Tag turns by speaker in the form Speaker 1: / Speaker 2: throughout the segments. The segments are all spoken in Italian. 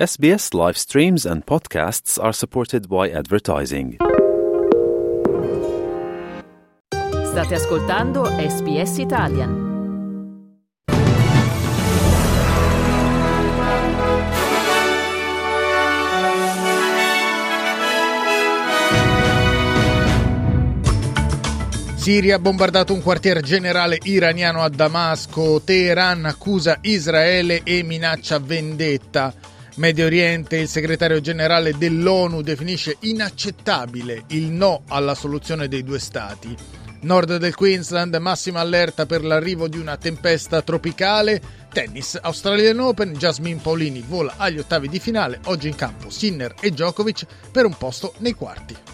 Speaker 1: SBS live streams and podcasts are supported by advertising.
Speaker 2: State ascoltando SBS Italian.
Speaker 3: Siria ha bombardato un quartier generale iraniano a Damasco, Teheran accusa Israele e minaccia vendetta. Medio Oriente, il segretario generale dell'ONU definisce inaccettabile il no alla soluzione dei due stati. Nord del Queensland, massima allerta per l'arrivo di una tempesta tropicale. Tennis, Australian Open, Jasmine Paolini vola agli ottavi di finale. Oggi in campo Sinner e Djokovic per un posto nei quarti.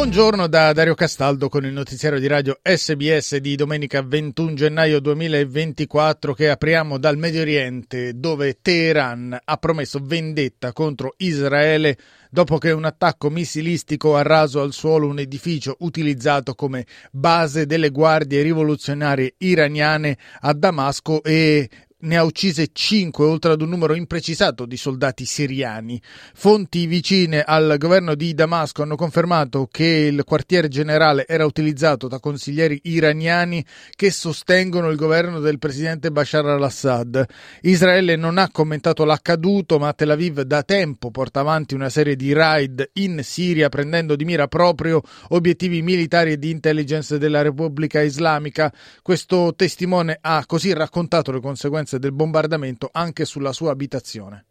Speaker 3: Buongiorno da Dario Castaldo con il notiziario di radio SBS di domenica 21 gennaio 2024 che apriamo dal Medio Oriente dove Teheran ha promesso vendetta contro Israele dopo che un attacco missilistico ha raso al suolo un edificio utilizzato come base delle guardie rivoluzionarie iraniane a Damasco e ne ha uccise 5 oltre ad un numero imprecisato di soldati siriani. Fonti vicine al governo di Damasco hanno confermato che il quartier generale era utilizzato da consiglieri iraniani che sostengono il governo del presidente Bashar al-Assad. Israele non ha commentato l'accaduto, ma Tel Aviv da tempo porta avanti una serie di raid in Siria prendendo di mira proprio obiettivi militari e di intelligence della Repubblica Islamica. Questo testimone ha così raccontato le conseguenze conseguenze del bombardamento anche sulla sua abitazione.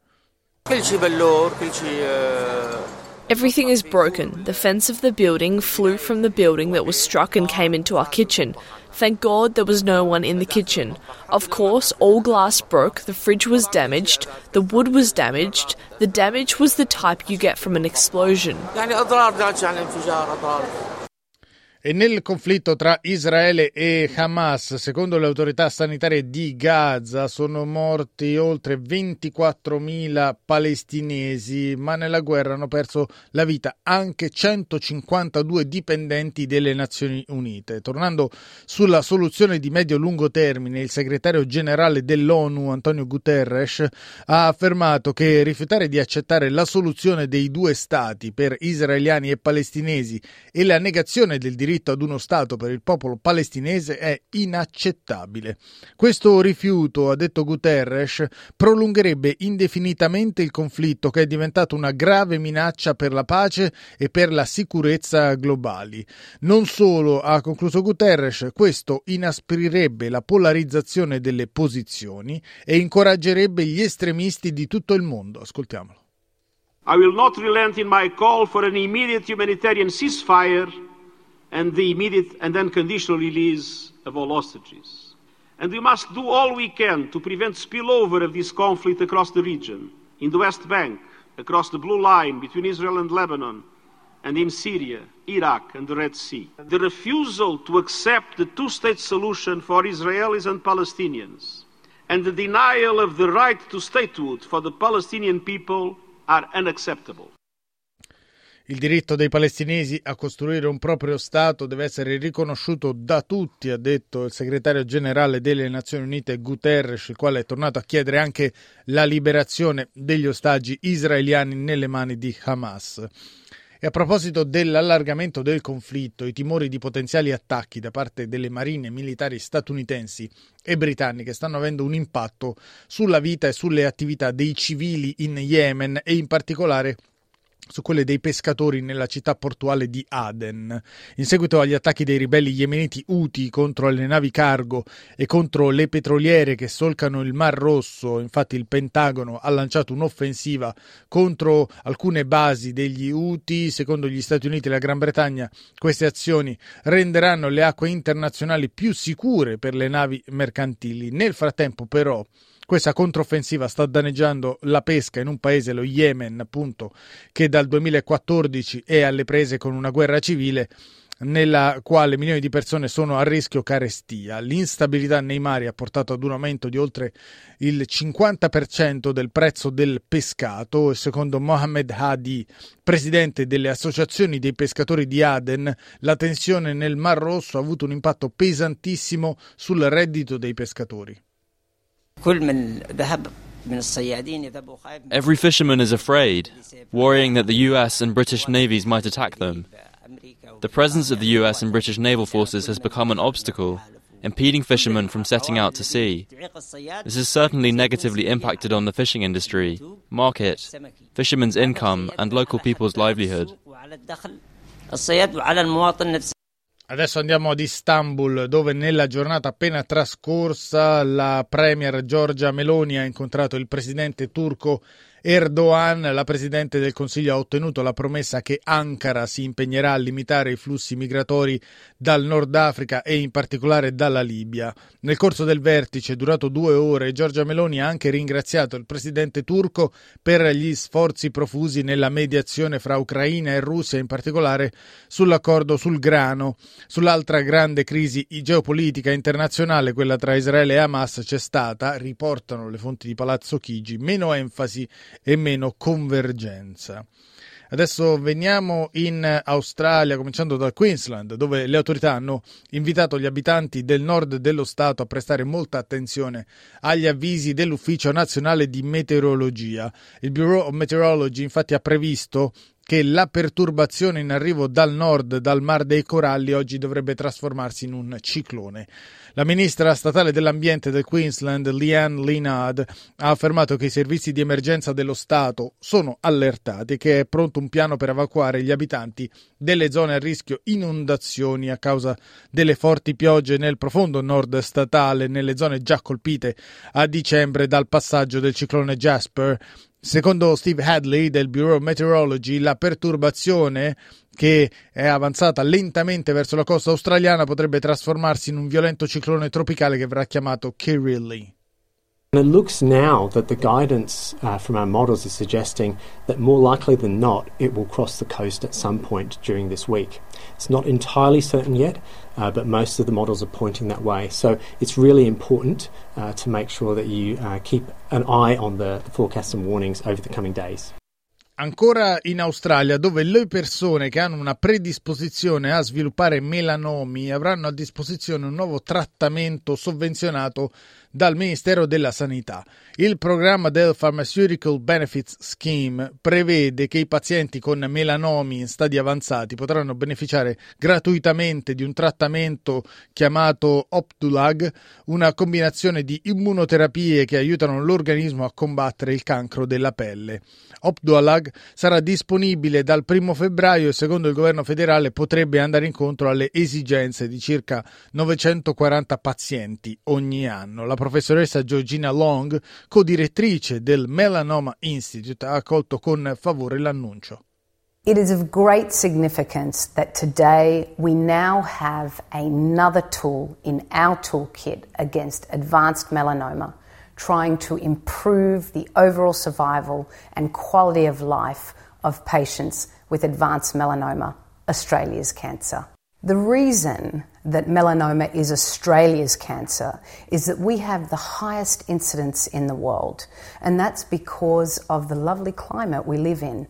Speaker 4: Everything is broken. The fence of the building flew from the building that was struck and came into our kitchen. Thank God there was no one in the kitchen. Of course, all glass broke, the fridge was damaged, the wood was damaged. The damage was the type you get from an explosion.
Speaker 3: E nel conflitto tra Israele e Hamas, secondo le autorità sanitarie di Gaza, sono morti oltre 24.000 palestinesi, ma nella guerra hanno perso la vita anche 152 dipendenti delle Nazioni Unite. Tornando sulla soluzione di medio-lungo termine, il segretario generale dell'ONU, Antonio Guterres, ha affermato che rifiutare di accettare la soluzione dei due stati per israeliani e palestinesi e la negazione del diritto diritto ad uno Stato per il popolo palestinese è inaccettabile. Questo rifiuto, ha detto Guterres, prolungherebbe indefinitamente il conflitto che è diventato una grave minaccia per la pace e per la sicurezza globali. Non solo, ha concluso Guterres, questo inasprirebbe la polarizzazione delle posizioni e incoraggerebbe gli estremisti di tutto il mondo. Ascoltiamolo.
Speaker 5: I will not relent in my call for an immediate humanitarian ceasefire and the immediate and unconditional release of all hostages. And we must do all we can to prevent spillover of this conflict across the region, in the West Bank, across the blue line between Israel and Lebanon, and in Syria, Iraq, and the Red Sea. The refusal to accept the two state solution for Israelis and Palestinians, and the denial of the right to statehood for the Palestinian people are unacceptable.
Speaker 3: Il diritto dei palestinesi a costruire un proprio Stato deve essere riconosciuto da tutti, ha detto il segretario generale delle Nazioni Unite Guterres, il quale è tornato a chiedere anche la liberazione degli ostaggi israeliani nelle mani di Hamas. E a proposito dell'allargamento del conflitto, i timori di potenziali attacchi da parte delle marine militari statunitensi e britanniche stanno avendo un impatto sulla vita e sulle attività dei civili in Yemen e in particolare su quelle dei pescatori nella città portuale di Aden. In seguito agli attacchi dei ribelli yemeniti Houthi contro le navi cargo e contro le petroliere che solcano il Mar Rosso, infatti il Pentagono ha lanciato un'offensiva contro alcune basi degli Houthi. Secondo gli Stati Uniti e la Gran Bretagna, queste azioni renderanno le acque internazionali più sicure per le navi mercantili. Nel frattempo, però, questa controffensiva sta danneggiando la pesca in un paese, lo Yemen, appunto, che dal 2014 è alle prese con una guerra civile nella quale milioni di persone sono a rischio carestia. L'instabilità nei mari ha portato ad un aumento di oltre il 50% del prezzo del pescato e secondo Mohamed Hadi, presidente delle associazioni dei pescatori di Aden, la tensione nel Mar Rosso ha avuto un impatto pesantissimo sul reddito dei pescatori.
Speaker 6: Every fisherman is afraid, worrying that the US and British navies might attack them. The presence of the US and British naval forces has become an obstacle, impeding fishermen from setting out to sea. This has certainly negatively impacted on the fishing industry, market, fishermen's income, and local people's livelihood.
Speaker 3: Adesso andiamo ad Istanbul, dove nella giornata appena trascorsa la premier Giorgia Meloni ha incontrato il presidente turco Erdogan, la Presidente del Consiglio, ha ottenuto la promessa che Ankara si impegnerà a limitare i flussi migratori dal Nord Africa e in particolare dalla Libia. Nel corso del vertice, durato due ore, Giorgia Meloni ha anche ringraziato il Presidente turco per gli sforzi profusi nella mediazione fra Ucraina e Russia, in particolare sull'accordo sul grano. Sull'altra grande crisi geopolitica internazionale, quella tra Israele e Hamas, c'è stata, riportano le fonti di Palazzo Chigi, meno enfasi e meno convergenza. Adesso veniamo in Australia, cominciando dal Queensland, dove le autorità hanno invitato gli abitanti del nord dello Stato a prestare molta attenzione agli avvisi dell'Ufficio nazionale di meteorologia. Il Bureau of Meteorology infatti ha previsto che la perturbazione in arrivo dal nord, dal Mar dei Coralli, oggi dovrebbe trasformarsi in un ciclone. La ministra statale dell'ambiente del Queensland, Leanne Linard, ha affermato che i servizi di emergenza dello Stato sono allertati e che è pronto un piano per evacuare gli abitanti delle zone a rischio inondazioni a causa delle forti piogge nel profondo nord statale, nelle zone già colpite a dicembre dal passaggio del ciclone Jasper Secondo Steve Hadley del Bureau of Meteorology, la perturbazione che è avanzata lentamente verso la costa australiana potrebbe trasformarsi in un violento ciclone tropicale che verrà chiamato Kirili.
Speaker 7: It looks now that the guidance uh, from our models is suggesting that more likely than not it will cross the coast at some point during this week. It's not entirely certain yet, uh, but most of the models are pointing that way. So it's really important uh, to make sure that you uh, keep an eye on the, the forecasts and warnings over the coming days.
Speaker 3: Ancora in Australia, dove le persone che hanno una predisposizione a sviluppare melanomi avranno a disposizione un nuovo trattamento sovvenzionato dal Ministero della Sanità. Il programma del Pharmaceutical Benefits Scheme prevede che i pazienti con melanomi in stadi avanzati potranno beneficiare gratuitamente di un trattamento chiamato Opdulag, una combinazione di immunoterapie che aiutano l'organismo a combattere il cancro della pelle. Sarà disponibile dal 1 febbraio e secondo il governo federale potrebbe andare incontro alle esigenze di circa 940 pazienti ogni anno. La professoressa Georgina Long, co-direttrice del Melanoma Institute, ha accolto con favore l'annuncio.
Speaker 8: It is of great significance that today we now have another tool in our toolkit against advanced melanoma. Trying to improve the overall survival and quality of life of patients with advanced melanoma, Australia's cancer. The reason that melanoma is Australia's cancer is that we have the highest incidence in the world, and that's because of the lovely climate we live in.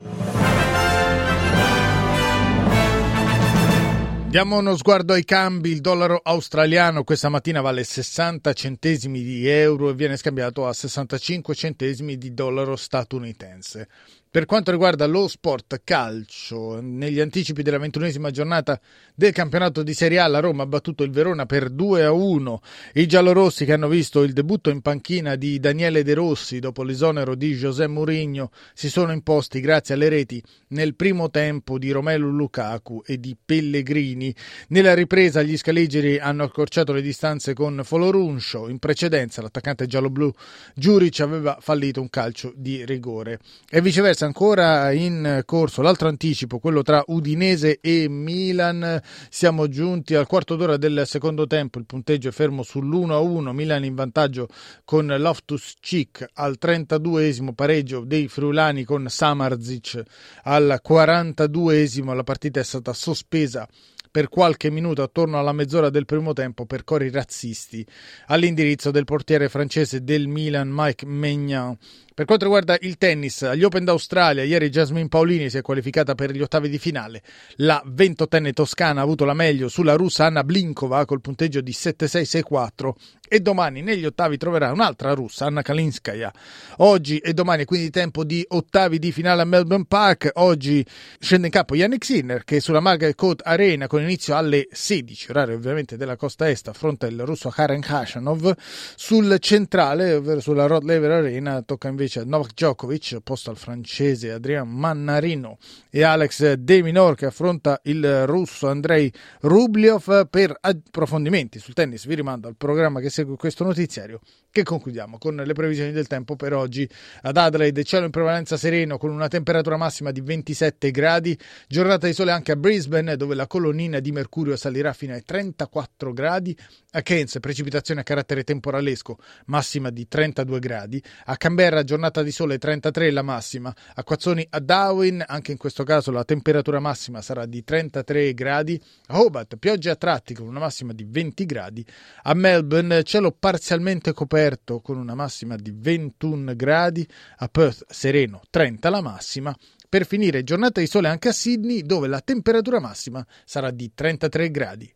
Speaker 3: Diamo uno sguardo ai cambi. Il dollaro australiano questa mattina vale 60 centesimi di euro e viene scambiato a 65 centesimi di dollaro statunitense. Per quanto riguarda lo sport calcio, negli anticipi della ventunesima giornata del campionato di Serie A, la Roma ha battuto il Verona per 2 a 1. I giallorossi che hanno visto il debutto in panchina di Daniele De Rossi dopo l'esonero di José Mourinho si sono imposti grazie alle reti nel primo tempo di Romelu Lukaku e di Pellegrini. Nella ripresa gli scaligeri hanno accorciato le distanze con Foloruncio. In precedenza l'attaccante giallo-blu Giuric aveva fallito un calcio di rigore. E viceversa resta ancora in corso. L'altro anticipo, quello tra Udinese e Milan. Siamo giunti al quarto d'ora del secondo tempo, il punteggio è fermo sull'1-1, Milan in vantaggio con Loftus Cheek al 32esimo, pareggio dei Friulani con Samarzic al 42esimo, la partita è stata sospesa per qualche minuto attorno alla mezz'ora del primo tempo per cori razzisti all'indirizzo del portiere francese del Milan Mike Maignan. Per quanto riguarda il tennis, agli Open d'Australia, ieri Jasmine Paolini si è qualificata per gli ottavi di finale. La ventottenne toscana ha avuto la meglio sulla russa Anna Blinkova col punteggio di 7-6-6-4 e domani negli ottavi troverà un'altra russa, Anna Kalinskaya. Oggi e domani quindi tempo di ottavi di finale a Melbourne Park. Oggi scende in campo Yannick Sinner che sulla Margaret Court Arena con inizio alle 16, orario ovviamente della costa est, affronta il russo Karen Khashanov. Sul centrale, ovvero sulla Rod Laver Arena, tocca invece invece Novak Djokovic, opposto al francese Adrian Mannarino e Alex De Minor che affronta il russo Andrei Rubliov per approfondimenti sul tennis. Vi rimando al programma che segue questo notiziario che concludiamo con le previsioni del tempo per oggi. Ad Adelaide cielo in prevalenza sereno con una temperatura massima di 27 gradi, giornata di sole anche a Brisbane dove la colonnina di mercurio salirà fino ai 34 gradi, a Keynes precipitazione a carattere temporalesco massima di 32 gradi, a Canberra giornata di sole 33 la massima, a Quazzoni a Darwin anche in questo caso la temperatura massima sarà di 33 gradi, a Hobart piogge a tratti con una massima di 20 gradi, a Melbourne cielo parzialmente coperto con una massima di 21 gradi, a Perth sereno 30 la massima, per finire giornata di sole anche a Sydney dove la temperatura massima sarà di 33 gradi.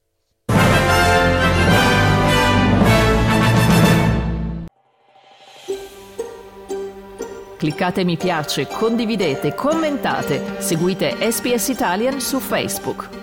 Speaker 2: Cliccate mi piace, condividete, commentate, seguite SPS Italian su Facebook.